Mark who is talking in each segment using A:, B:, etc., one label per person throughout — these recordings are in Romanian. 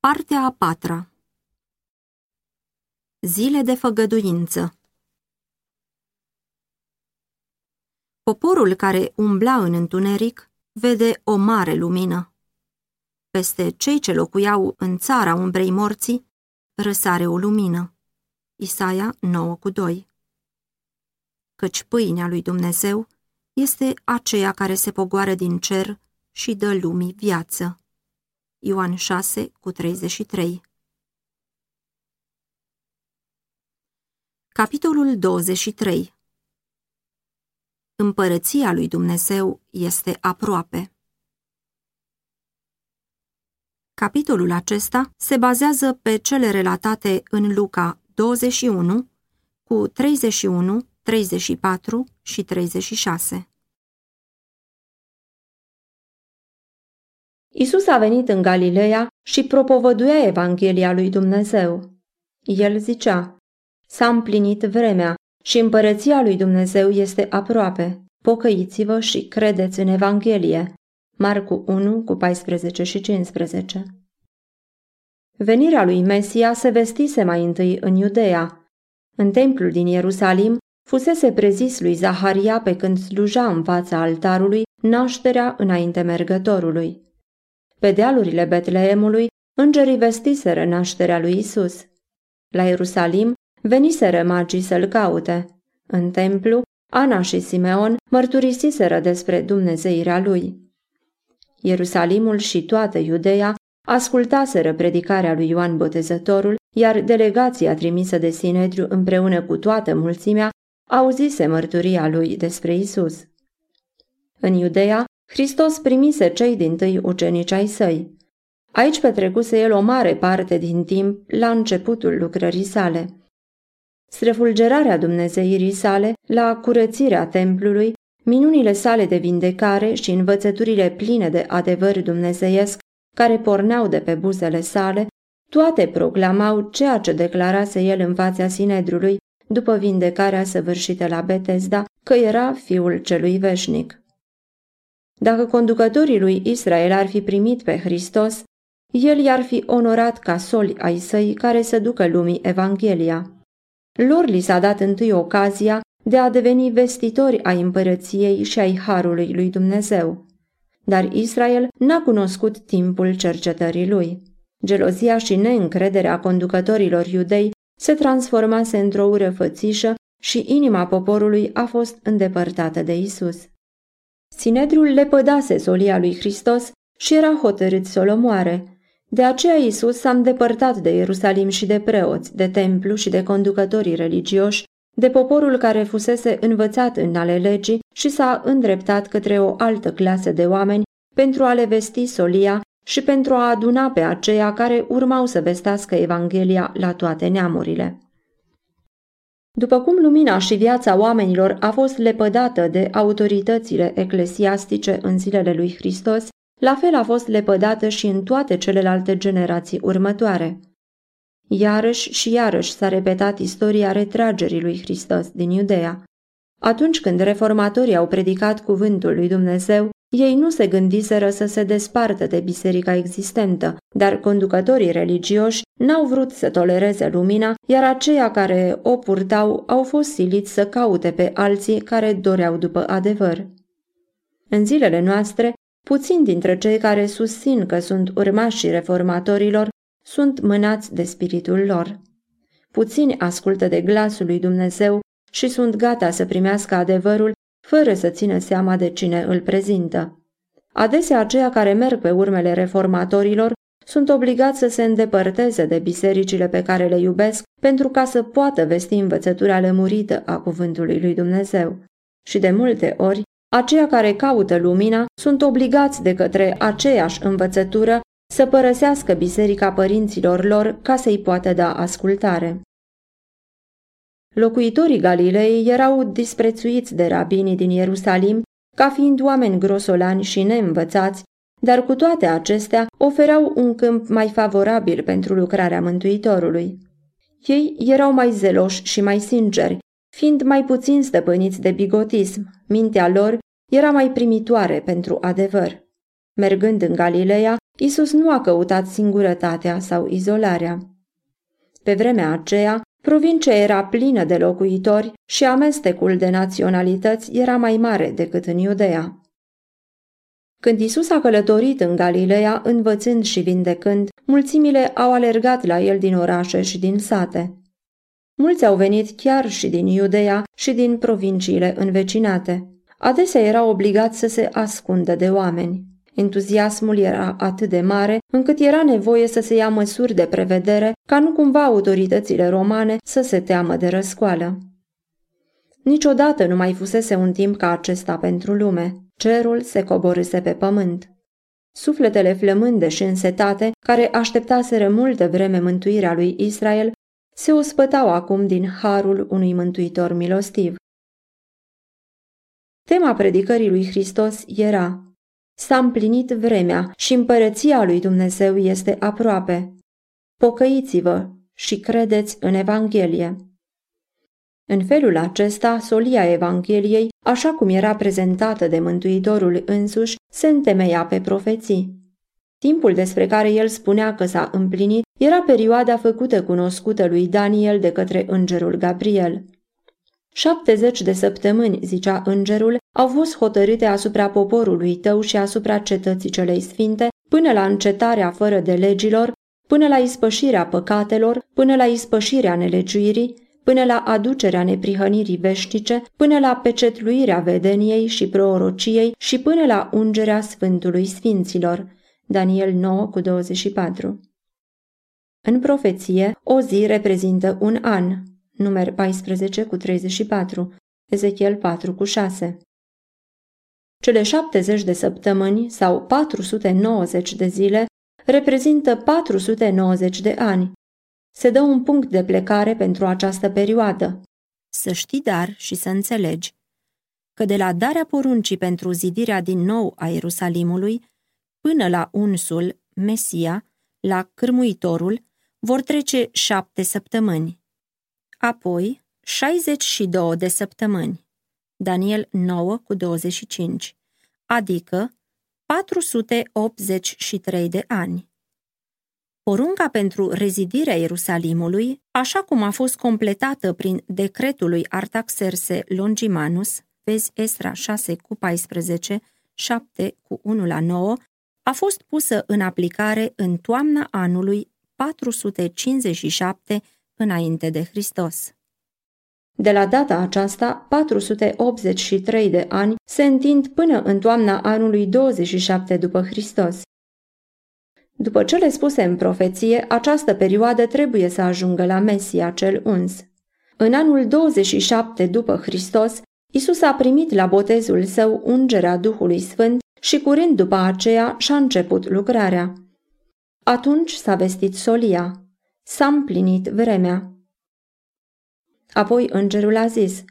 A: Partea a patra Zile de făgăduință Poporul care umbla în întuneric vede o mare lumină. Peste cei ce locuiau în țara umbrei morții, răsare o lumină. Isaia 9 cu 2 Căci pâinea lui Dumnezeu este aceea care se pogoară din cer și dă lumii viață. Ioan 6 cu 33 Capitolul 23 Împărăția lui Dumnezeu este aproape. Capitolul acesta se bazează pe cele relatate în Luca 21 cu 31, 34 și 36.
B: Isus a venit în Galileea și propovăduia Evanghelia lui Dumnezeu. El zicea, S-a împlinit vremea și împărăția lui Dumnezeu este aproape. Pocăiți-vă și credeți în Evanghelie. Marcu 1 cu 14 și 15 Venirea lui Mesia se vestise mai întâi în Iudeea. În templul din Ierusalim fusese prezis lui Zaharia pe când sluja în fața altarului nașterea înainte mergătorului. Pe dealurile Betleemului, îngerii vestiseră nașterea lui Isus. La Ierusalim veniseră magii să-l caute. În templu, Ana și Simeon mărturisiseră despre dumnezeirea lui. Ierusalimul și toată Iudeea ascultaseră predicarea lui Ioan Botezătorul, iar delegația trimisă de Sinedriu împreună cu toată mulțimea auzise mărturia lui despre Isus. În Iudeea, Hristos primise cei din tâi ucenici ai săi. Aici petrecuse el o mare parte din timp la începutul lucrării sale. Strefulgerarea Dumnezeirii sale, la curățirea templului, minunile sale de vindecare și învățăturile pline de adevăr dumnezeiesc care porneau de pe buzele sale, toate proclamau ceea ce declarase el în fața Sinedrului după vindecarea săvârșită la Betesda, că era fiul celui veșnic. Dacă conducătorii lui Israel ar fi primit pe Hristos, el i-ar fi onorat ca soli ai săi care să ducă lumii Evanghelia. Lor li s-a dat întâi ocazia de a deveni vestitori ai împărăției și ai harului lui Dumnezeu. Dar Israel n-a cunoscut timpul cercetării lui. Gelozia și neîncrederea conducătorilor iudei se transformase într-o ură fățișă și inima poporului a fost îndepărtată de Isus. Sinedriul le pădase solia lui Hristos și era hotărât să o omoare. De aceea Isus s-a îndepărtat de Ierusalim și de preoți, de templu și de conducătorii religioși, de poporul care fusese învățat în ale legii și s-a îndreptat către o altă clasă de oameni pentru a le vesti solia și pentru a aduna pe aceia care urmau să vestească Evanghelia la toate neamurile. După cum lumina și viața oamenilor a fost lepădată de autoritățile eclesiastice în zilele lui Hristos, la fel a fost lepădată și în toate celelalte generații următoare. Iarăși și iarăși s-a repetat istoria retragerii lui Hristos din Iudea. Atunci când reformatorii au predicat cuvântul lui Dumnezeu, ei nu se gândiseră să se despartă de biserica existentă, dar conducătorii religioși n-au vrut să tolereze lumina, iar aceia care o purtau au fost siliți să caute pe alții care doreau după adevăr. În zilele noastre, puțini dintre cei care susțin că sunt urmașii reformatorilor sunt mânați de spiritul lor. Puțini ascultă de glasul lui Dumnezeu și sunt gata să primească adevărul fără să țină seama de cine îl prezintă. Adesea aceia care merg pe urmele reformatorilor sunt obligați să se îndepărteze de bisericile pe care le iubesc pentru ca să poată vesti învățătura lămurită a cuvântului lui Dumnezeu. Și de multe ori, aceia care caută lumina sunt obligați de către aceeași învățătură să părăsească biserica părinților lor ca să-i poată da ascultare. Locuitorii Galilei erau disprețuiți de rabinii din Ierusalim ca fiind oameni grosolani și neînvățați, dar cu toate acestea oferau un câmp mai favorabil pentru lucrarea Mântuitorului. Ei erau mai zeloși și mai sinceri, fiind mai puțin stăpâniți de bigotism, mintea lor era mai primitoare pentru adevăr. Mergând în Galileea, Isus nu a căutat singurătatea sau izolarea. Pe vremea aceea, provincia era plină de locuitori și amestecul de naționalități era mai mare decât în Iudea. Când Isus a călătorit în Galileea, învățând și vindecând, mulțimile au alergat la el din orașe și din sate. Mulți au venit chiar și din Iudea și din provinciile învecinate. Adesea era obligat să se ascundă de oameni. Entuziasmul era atât de mare încât era nevoie să se ia măsuri de prevedere ca nu cumva autoritățile romane să se teamă de răscoală. Niciodată nu mai fusese un timp ca acesta pentru lume. Cerul se coborâse pe pământ. Sufletele flămânde și însetate, care așteptaseră multă vreme mântuirea lui Israel, se ospătau acum din harul unui mântuitor milostiv. Tema predicării lui Hristos era S-a împlinit vremea și împărăția lui Dumnezeu este aproape. Pocăiți-vă și credeți în Evanghelie. În felul acesta, solia Evangheliei, așa cum era prezentată de Mântuitorul însuși, se întemeia pe profeții. Timpul despre care el spunea că s-a împlinit era perioada făcută cunoscută lui Daniel de către îngerul Gabriel. 70 de săptămâni, zicea îngerul, au fost hotărâte asupra poporului tău și asupra cetății celei sfinte, până la încetarea fără de legilor, până la ispășirea păcatelor, până la ispășirea nelegiuirii, până la aducerea neprihănirii veșnice, până la pecetluirea vedeniei și prorociei și până la ungerea Sfântului Sfinților. Daniel 9 cu 24 În profeție, o zi reprezintă un an, numer 14 cu 34, Ezechiel 4 cu 6. Cele 70 de săptămâni sau 490 de zile reprezintă 490 de ani. Se dă un punct de plecare pentru această perioadă.
A: Să știi dar și să înțelegi că de la darea poruncii pentru zidirea din nou a Ierusalimului până la unsul, Mesia, la cârmuitorul, vor trece șapte săptămâni apoi 62 de săptămâni, Daniel 9 cu 25, adică 483 de ani. Porunca pentru rezidirea Ierusalimului, așa cum a fost completată prin decretul lui Artaxerse Longimanus, vezi Esra 6 cu 14, 7 cu 1 la 9, a fost pusă în aplicare în toamna anului 457 înainte de Hristos.
B: De la data aceasta, 483 de ani se întind până în toamna anului 27 după Hristos. După cele spuse în profeție, această perioadă trebuie să ajungă la Mesia cel uns. În anul 27 după Hristos, Isus a primit la botezul său ungerea Duhului Sfânt și curând după aceea și-a început lucrarea. Atunci s-a vestit solia. S-a împlinit vremea. Apoi îngerul a zis,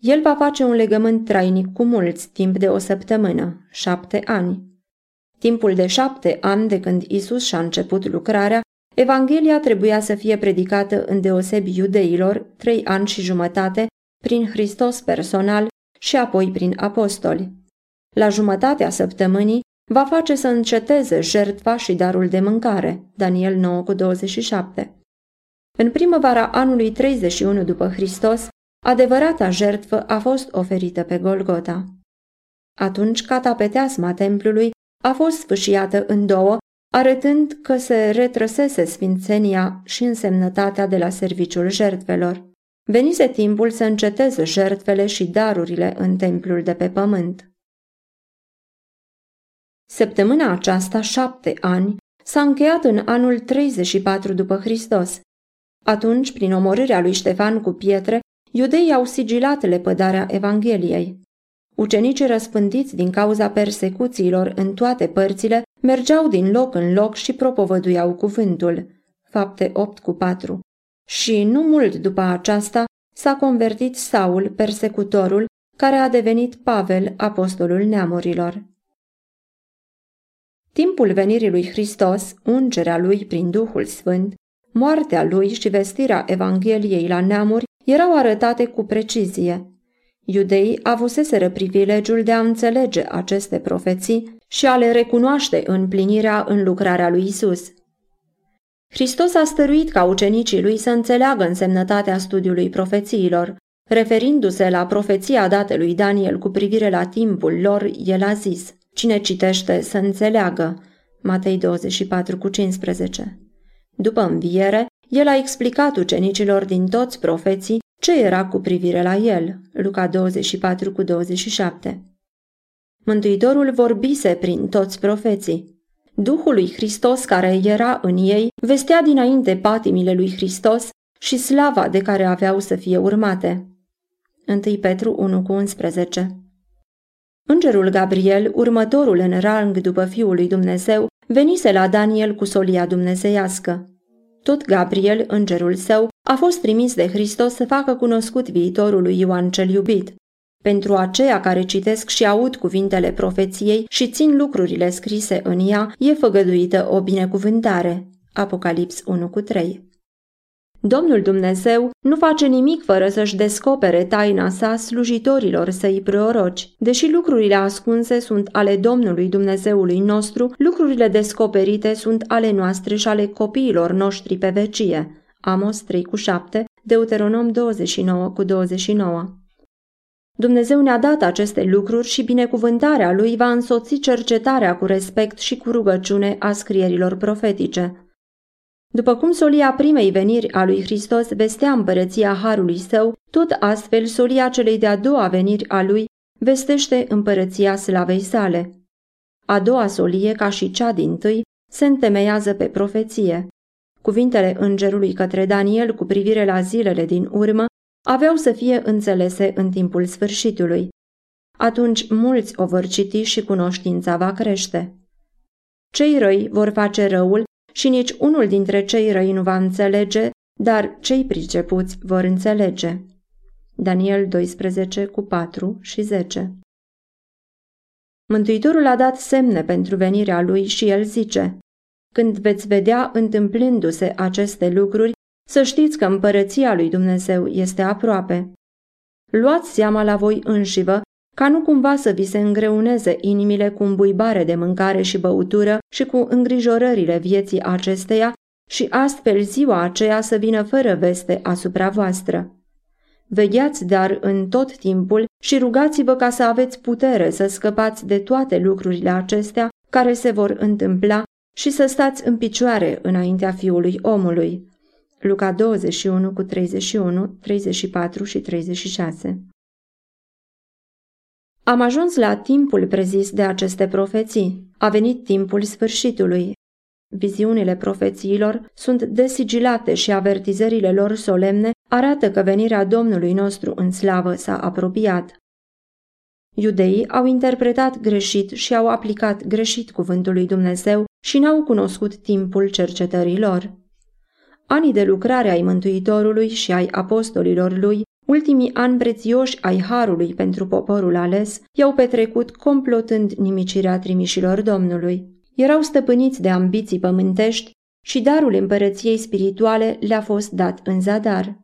B: el va face un legământ trainic cu mulți timp de o săptămână, șapte ani. Timpul de șapte ani de când Isus și-a început lucrarea, Evanghelia trebuia să fie predicată în deosebi iudeilor trei ani și jumătate, prin Hristos personal și apoi prin apostoli. La jumătatea săptămânii va face să înceteze jertfa și darul de mâncare, Daniel 9 cu 27. În primăvara anului 31 după Hristos, adevărata jertfă a fost oferită pe Golgota. Atunci catapeteasma templului a fost sfâșiată în două, arătând că se retrăsese sfințenia și însemnătatea de la serviciul jertfelor. Venise timpul să înceteze jertfele și darurile în templul de pe pământ. Săptămâna aceasta, șapte ani, s-a încheiat în anul 34 după Hristos. Atunci, prin omorârea lui Ștefan cu pietre, iudeii au sigilat lepădarea Evangheliei. Ucenicii răspândiți din cauza persecuțiilor în toate părțile mergeau din loc în loc și propovăduiau cuvântul. Fapte 8 cu 4. Și nu mult după aceasta s-a convertit Saul, persecutorul, care a devenit Pavel, apostolul neamurilor. Timpul venirii lui Hristos, ungerea lui prin Duhul Sfânt, moartea lui și vestirea Evangheliei la neamuri erau arătate cu precizie. Iudeii avuseseră privilegiul de a înțelege aceste profeții și a le recunoaște împlinirea în lucrarea lui Isus. Hristos a stăruit ca ucenicii lui să înțeleagă însemnătatea studiului profețiilor. Referindu-se la profeția dată lui Daniel cu privire la timpul lor, el a zis, Cine citește să înțeleagă. Matei 24 cu 15. După înviere, el a explicat ucenicilor din toți profeții ce era cu privire la el. Luca 24 cu 27. Mântuitorul vorbise prin toți profeții. Duhul lui Hristos care era în ei vestea dinainte patimile lui Hristos și slava de care aveau să fie urmate. 1 Petru 1 cu 11 Îngerul Gabriel, următorul în rang după Fiul lui Dumnezeu, venise la Daniel cu solia dumnezeiască. Tot Gabriel, îngerul său, a fost trimis de Hristos să facă cunoscut viitorul lui Ioan cel iubit. Pentru aceia care citesc și aud cuvintele profeției și țin lucrurile scrise în ea, e făgăduită o binecuvântare. Apocalips 1 cu 3 Domnul Dumnezeu nu face nimic fără să-și descopere taina sa slujitorilor săi proroci. Deși lucrurile ascunse sunt ale Domnului Dumnezeului nostru, lucrurile descoperite sunt ale noastre și ale copiilor noștri pe vecie. Amos 3 cu 7, Deuteronom 29 cu 29. Dumnezeu ne-a dat aceste lucruri și binecuvântarea Lui va însoți cercetarea cu respect și cu rugăciune a scrierilor profetice. După cum solia primei veniri a lui Hristos vestea împărăția Harului Său, tot astfel solia celei de-a doua veniri a Lui vestește împărăția slavei sale. A doua solie, ca și cea din tâi, se întemeiază pe profeție. Cuvintele îngerului către Daniel cu privire la zilele din urmă aveau să fie înțelese în timpul sfârșitului. Atunci mulți o vor citi și cunoștința va crește. Cei răi vor face răul și nici unul dintre cei răi nu va înțelege, dar cei pricepuți vor înțelege. Daniel 12 cu 4 și 10 Mântuitorul a dat semne pentru venirea lui și el zice, Când veți vedea întâmplându-se aceste lucruri, să știți că împărăția lui Dumnezeu este aproape. Luați seama la voi înșivă ca nu cumva să vi se îngreuneze inimile cu îmbuibare de mâncare și băutură și cu îngrijorările vieții acesteia și astfel ziua aceea să vină fără veste asupra voastră. Vegheați dar în tot timpul și rugați-vă ca să aveți putere să scăpați de toate lucrurile acestea care se vor întâmpla și să stați în picioare înaintea fiului omului. Luca 21 cu 31, 34 și 36 am ajuns la timpul prezis de aceste profeții. A venit timpul sfârșitului. Viziunile profețiilor sunt desigilate și avertizările lor solemne arată că venirea Domnului nostru în slavă s-a apropiat. Iudeii au interpretat greșit și au aplicat greșit cuvântul lui Dumnezeu și n-au cunoscut timpul cercetării lor. Anii de lucrare ai Mântuitorului și ai apostolilor lui Ultimii ani prețioși ai Harului pentru poporul ales i-au petrecut complotând nimicirea trimișilor Domnului. Erau stăpâniți de ambiții pământești și darul împărăției spirituale le-a fost dat în zadar.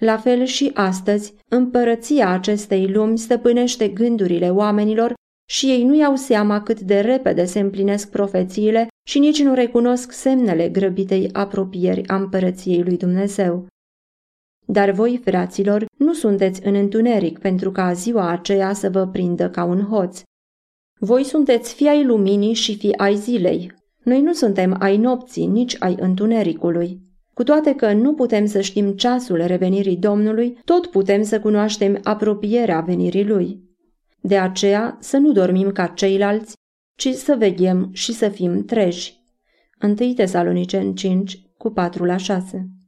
B: La fel și astăzi, împărăția acestei lumi stăpânește gândurile oamenilor și ei nu iau seama cât de repede se împlinesc profețiile și nici nu recunosc semnele grăbitei apropieri a împărăției lui Dumnezeu. Dar voi, fraților, nu sunteți în întuneric pentru ca ziua aceea să vă prindă ca un hoț. Voi sunteți fii ai luminii și fii ai zilei. Noi nu suntem ai nopții, nici ai întunericului. Cu toate că nu putem să știm ceasul revenirii Domnului, tot putem să cunoaștem apropierea venirii Lui. De aceea să nu dormim ca ceilalți, ci să veghem și să fim treji. 1 Tesaloniceni 5, cu 4 la 6